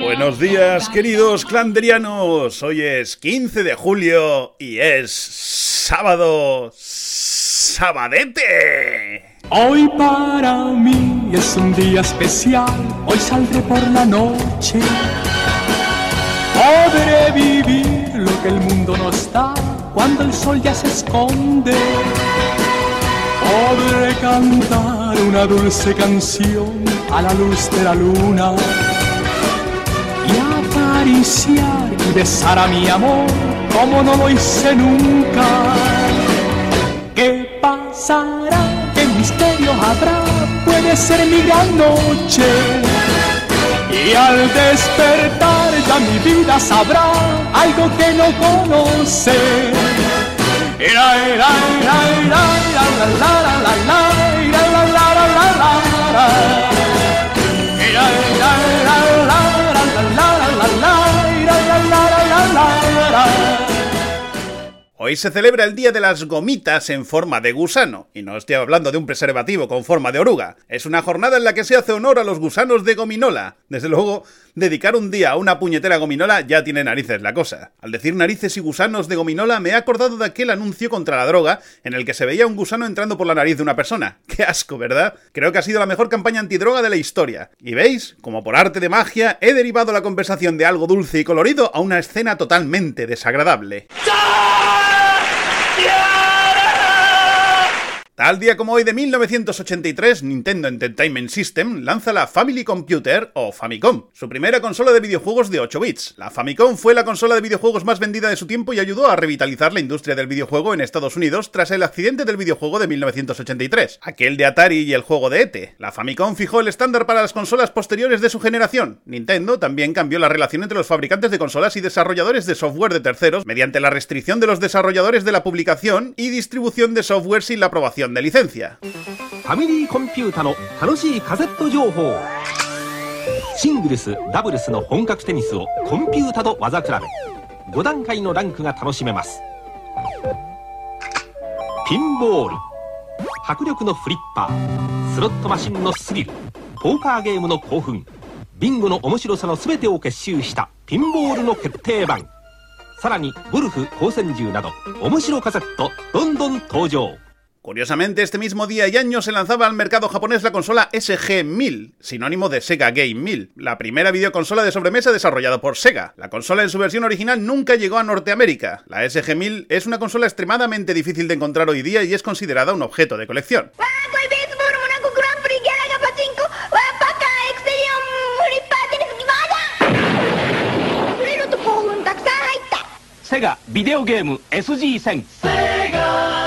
Buenos días, queridos clanderianos. Hoy es 15 de julio y es sábado. ¡Sabadete! Hoy para mí es un día especial, hoy saldré por la noche. Podré vivir lo que el mundo nos da cuando el sol ya se esconde. Podré cantar una dulce canción a la luz de la luna y acariciar y besar a mi amor como no lo hice nunca. ¿Qué pasará? ¿Qué misterio habrá? Puede ser mi gran noche. Y al despertar ya mi vida sabrá algo que no conoce. Era, era, era, era, era, la, la, la, la, Se celebra el Día de las Gomitas en forma de gusano, y no estoy hablando de un preservativo con forma de oruga. Es una jornada en la que se hace honor a los gusanos de gominola. Desde luego, dedicar un día a una puñetera gominola ya tiene narices la cosa. Al decir narices y gusanos de gominola me he acordado de aquel anuncio contra la droga en el que se veía un gusano entrando por la nariz de una persona. ¡Qué asco, ¿verdad? Creo que ha sido la mejor campaña antidroga de la historia. Y veis, como por arte de magia, he derivado la conversación de algo dulce y colorido a una escena totalmente desagradable. Tal día como hoy de 1983, Nintendo Entertainment System lanza la Family Computer o Famicom, su primera consola de videojuegos de 8 bits. La Famicom fue la consola de videojuegos más vendida de su tiempo y ayudó a revitalizar la industria del videojuego en Estados Unidos tras el accidente del videojuego de 1983, aquel de Atari y el juego de ET. La Famicom fijó el estándar para las consolas posteriores de su generación. Nintendo también cambió la relación entre los fabricantes de consolas y desarrolladores de software de terceros mediante la restricción de los desarrolladores de la publicación y distribución de software sin la aprobación de licencia. ファミリーコンピュータの楽しいカセット情報シングルスダブルスの本格テニスをコンピュータと技比べ5段階のランクが楽しめますピンボール迫力のフリッパースロットマシンのスリルポーカーゲームの興奮ビンゴの面白さの全てを結集したピンボールの決定版さらにゴルフ光線銃など面白カセットどんどん登場 Curiosamente, este mismo día y año se lanzaba al mercado japonés la consola SG-1000, sinónimo de Sega Game 1000, la primera videoconsola de sobremesa desarrollada por Sega. La consola en su versión original nunca llegó a Norteamérica. La SG-1000 es una consola extremadamente difícil de encontrar hoy día y es considerada un objeto de colección. Sega Video Game SG-1000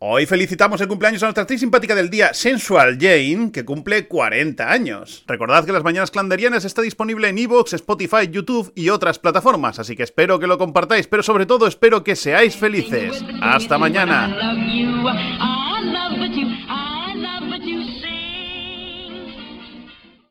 Hoy felicitamos el cumpleaños a nuestra actriz simpática del día, Sensual Jane, que cumple 40 años. Recordad que las mañanas clanderianas está disponible en Evox, Spotify, YouTube y otras plataformas, así que espero que lo compartáis, pero sobre todo espero que seáis felices. Hasta mañana.